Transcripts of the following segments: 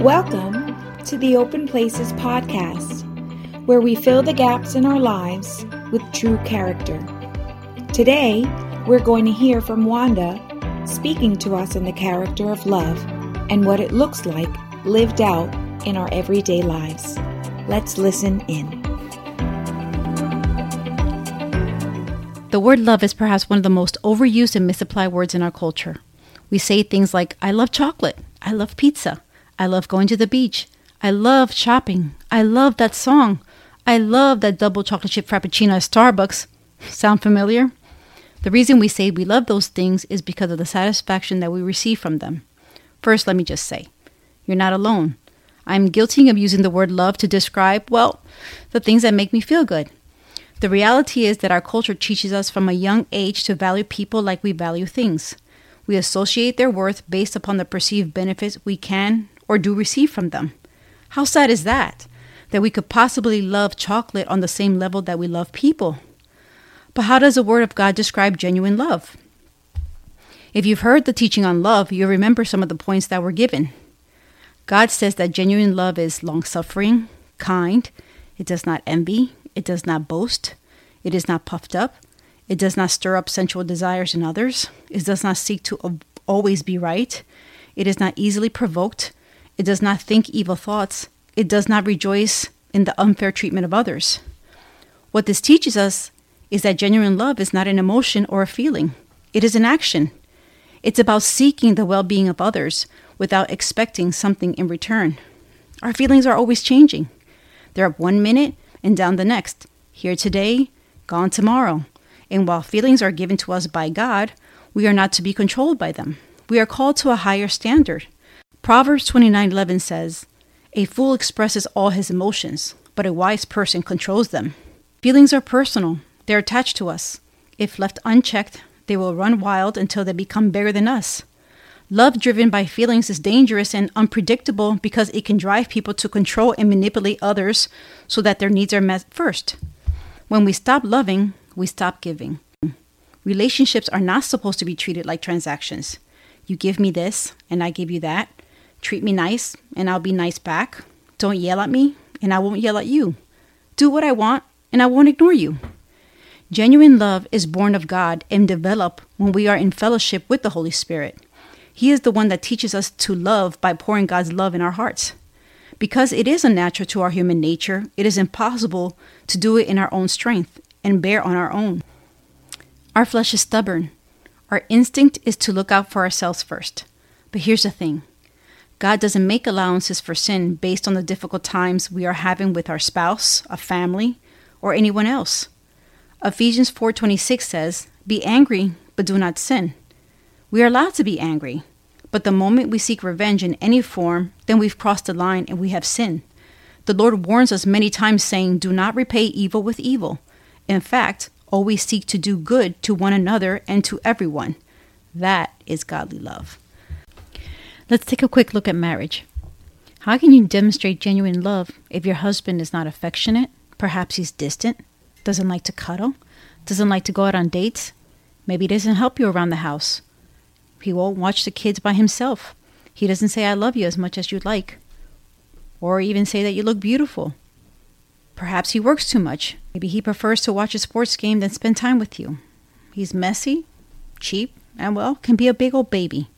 Welcome to the Open Places podcast, where we fill the gaps in our lives with true character. Today, we're going to hear from Wanda speaking to us in the character of love and what it looks like lived out in our everyday lives. Let's listen in. The word love is perhaps one of the most overused and misapplied words in our culture. We say things like, I love chocolate, I love pizza, I love going to the beach, I love shopping, I love that song, I love that double chocolate chip frappuccino at Starbucks. Sound familiar? The reason we say we love those things is because of the satisfaction that we receive from them. First, let me just say, you're not alone. I'm guilty of using the word love to describe, well, the things that make me feel good. The reality is that our culture teaches us from a young age to value people like we value things. We associate their worth based upon the perceived benefits we can or do receive from them. How sad is that? That we could possibly love chocolate on the same level that we love people. But how does the Word of God describe genuine love? If you've heard the teaching on love, you'll remember some of the points that were given. God says that genuine love is long suffering, kind, it does not envy, it does not boast, it is not puffed up, it does not stir up sensual desires in others. It does not seek to always be right. It is not easily provoked. It does not think evil thoughts. It does not rejoice in the unfair treatment of others. What this teaches us is that genuine love is not an emotion or a feeling, it is an action. It's about seeking the well being of others without expecting something in return. Our feelings are always changing. They're up one minute and down the next, here today, gone tomorrow. And while feelings are given to us by God, we are not to be controlled by them. We are called to a higher standard. Proverbs 29:11 says, "A fool expresses all his emotions, but a wise person controls them." Feelings are personal. They're attached to us. If left unchecked, they will run wild until they become bigger than us. Love driven by feelings is dangerous and unpredictable because it can drive people to control and manipulate others so that their needs are met first. When we stop loving, we stop giving. Relationships are not supposed to be treated like transactions. You give me this, and I give you that. Treat me nice, and I'll be nice back. Don't yell at me, and I won't yell at you. Do what I want, and I won't ignore you. Genuine love is born of God and developed when we are in fellowship with the Holy Spirit. He is the one that teaches us to love by pouring God's love in our hearts. Because it is unnatural to our human nature, it is impossible to do it in our own strength and bear on our own. Our flesh is stubborn. Our instinct is to look out for ourselves first. But here's the thing God doesn't make allowances for sin based on the difficult times we are having with our spouse, a family, or anyone else. Ephesians 4:26 says, "Be angry, but do not sin." We are allowed to be angry, but the moment we seek revenge in any form, then we've crossed the line and we have sinned. The Lord warns us many times saying, "Do not repay evil with evil." In fact, always seek to do good to one another and to everyone. That is godly love. Let's take a quick look at marriage. How can you demonstrate genuine love if your husband is not affectionate? Perhaps he's distant, doesn't like to cuddle, doesn't like to go out on dates. Maybe he doesn't help you around the house. He won't watch the kids by himself. He doesn't say, I love you as much as you'd like. Or even say that you look beautiful. Perhaps he works too much. Maybe he prefers to watch a sports game than spend time with you. He's messy, cheap, and well, can be a big old baby.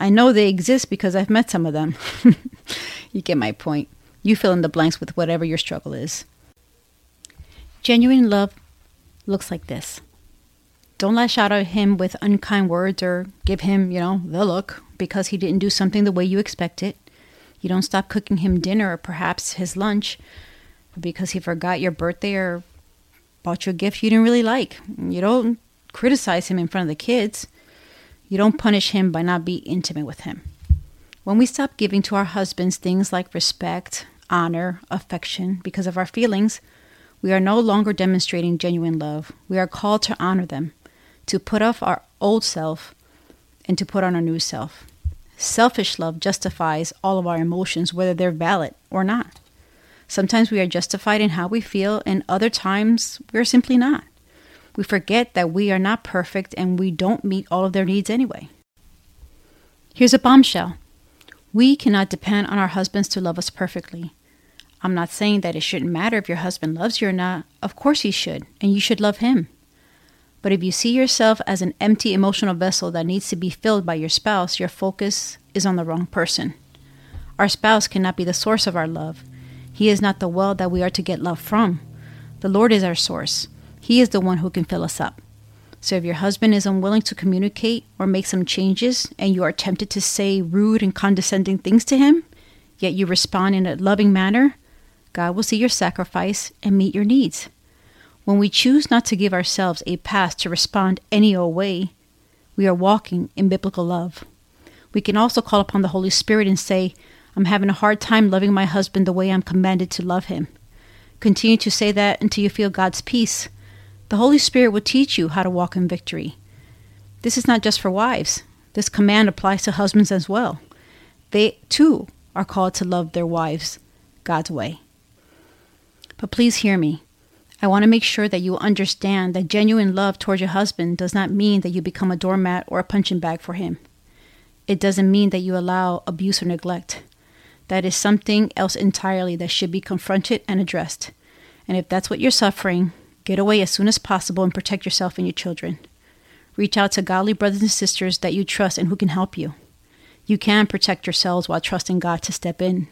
I know they exist because I've met some of them. you get my point. You fill in the blanks with whatever your struggle is. Genuine love looks like this. Don't lash out at him with unkind words or give him, you know, the look because he didn't do something the way you expect it. You don't stop cooking him dinner or perhaps his lunch because he forgot your birthday or bought you a gift you didn't really like. You don't criticize him in front of the kids. You don't punish him by not being intimate with him. When we stop giving to our husbands things like respect, honor, affection because of our feelings, we are no longer demonstrating genuine love. We are called to honor them, to put off our old self and to put on our new self. Selfish love justifies all of our emotions, whether they're valid or not. Sometimes we are justified in how we feel, and other times we're simply not. We forget that we are not perfect and we don't meet all of their needs anyway. Here's a bombshell We cannot depend on our husbands to love us perfectly. I'm not saying that it shouldn't matter if your husband loves you or not. Of course he should, and you should love him. But if you see yourself as an empty emotional vessel that needs to be filled by your spouse, your focus is on the wrong person. Our spouse cannot be the source of our love. He is not the well that we are to get love from. The Lord is our source. He is the one who can fill us up. So if your husband is unwilling to communicate or make some changes and you are tempted to say rude and condescending things to him, yet you respond in a loving manner, God will see your sacrifice and meet your needs. When we choose not to give ourselves a pass to respond any old way, we are walking in biblical love. We can also call upon the Holy Spirit and say, I'm having a hard time loving my husband the way I'm commanded to love him. Continue to say that until you feel God's peace. The Holy Spirit will teach you how to walk in victory. This is not just for wives, this command applies to husbands as well. They, too, are called to love their wives God's way. But please hear me. I want to make sure that you understand that genuine love towards your husband does not mean that you become a doormat or a punching bag for him. It doesn't mean that you allow abuse or neglect. That is something else entirely that should be confronted and addressed. And if that's what you're suffering, get away as soon as possible and protect yourself and your children. Reach out to godly brothers and sisters that you trust and who can help you. You can protect yourselves while trusting God to step in.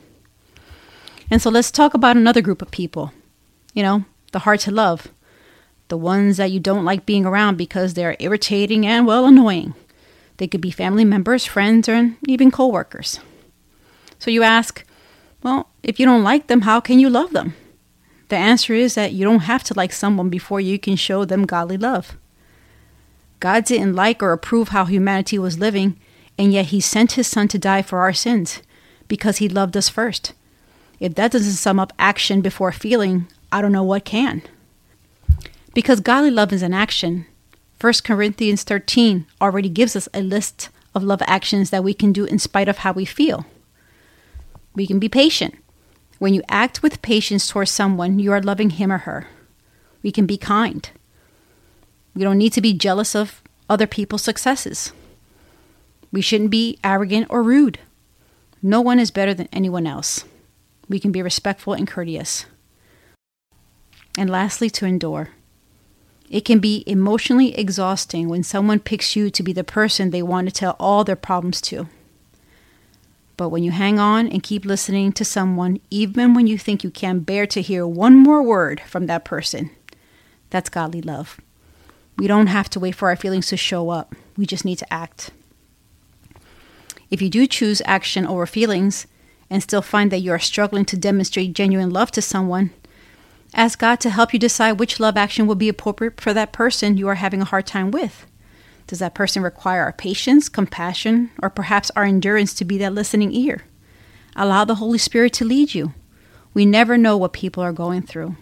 And so let's talk about another group of people. You know, the hard to love. The ones that you don't like being around because they're irritating and, well, annoying. They could be family members, friends, or even coworkers. So you ask, well, if you don't like them, how can you love them? The answer is that you don't have to like someone before you can show them godly love. God didn't like or approve how humanity was living, and yet He sent His Son to die for our sins because He loved us first. If that doesn't sum up action before feeling, I don't know what can. Because godly love is an action, 1 Corinthians 13 already gives us a list of love actions that we can do in spite of how we feel. We can be patient. When you act with patience towards someone, you are loving him or her. We can be kind. We don't need to be jealous of other people's successes. We shouldn't be arrogant or rude. No one is better than anyone else. We can be respectful and courteous. And lastly, to endure. It can be emotionally exhausting when someone picks you to be the person they want to tell all their problems to. But when you hang on and keep listening to someone, even when you think you can't bear to hear one more word from that person, that's godly love. We don't have to wait for our feelings to show up, we just need to act. If you do choose action over feelings and still find that you are struggling to demonstrate genuine love to someone, ask God to help you decide which love action will be appropriate for that person you are having a hard time with. Does that person require our patience, compassion, or perhaps our endurance to be that listening ear? Allow the Holy Spirit to lead you. We never know what people are going through.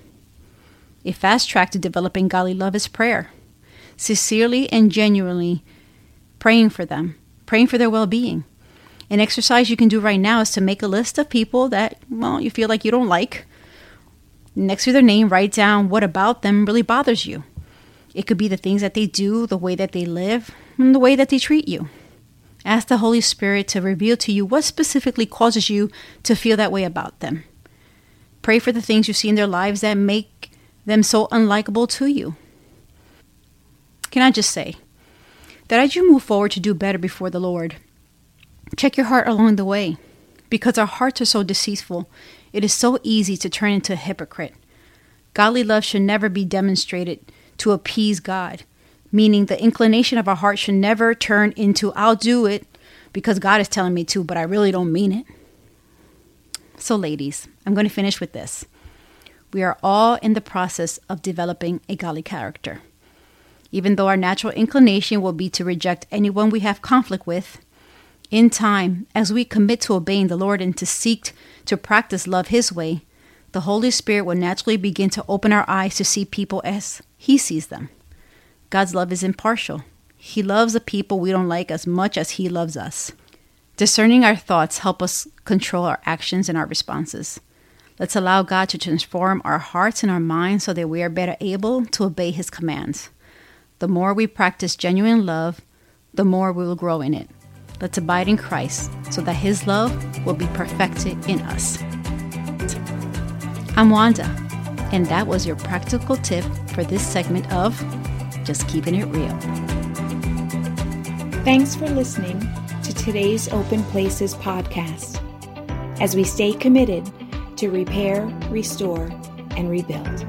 A fast track to developing godly love is prayer. Sincerely and genuinely praying for them, praying for their well being. An exercise you can do right now is to make a list of people that, well, you feel like you don't like. Next to their name, write down what about them really bothers you. It could be the things that they do, the way that they live, and the way that they treat you. Ask the Holy Spirit to reveal to you what specifically causes you to feel that way about them. Pray for the things you see in their lives that make them so unlikable to you. Can I just say that as you move forward to do better before the Lord, check your heart along the way because our hearts are so deceitful. It is so easy to turn into a hypocrite. Godly love should never be demonstrated to appease God, meaning the inclination of our heart should never turn into, I'll do it because God is telling me to, but I really don't mean it. So, ladies, I'm going to finish with this. We are all in the process of developing a godly character. Even though our natural inclination will be to reject anyone we have conflict with, in time, as we commit to obeying the Lord and to seek to practice love His way, the Holy Spirit will naturally begin to open our eyes to see people as He sees them. God's love is impartial. He loves the people we don't like as much as He loves us. Discerning our thoughts help us control our actions and our responses. Let's allow God to transform our hearts and our minds so that we are better able to obey His commands. The more we practice genuine love, the more we will grow in it. Let's abide in Christ so that His love will be perfected in us. I'm Wanda, and that was your practical tip for this segment of Just Keeping It Real. Thanks for listening to today's Open Places podcast as we stay committed to repair, restore, and rebuild.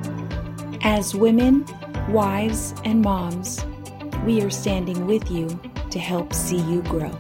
As women, wives, and moms, we are standing with you to help see you grow.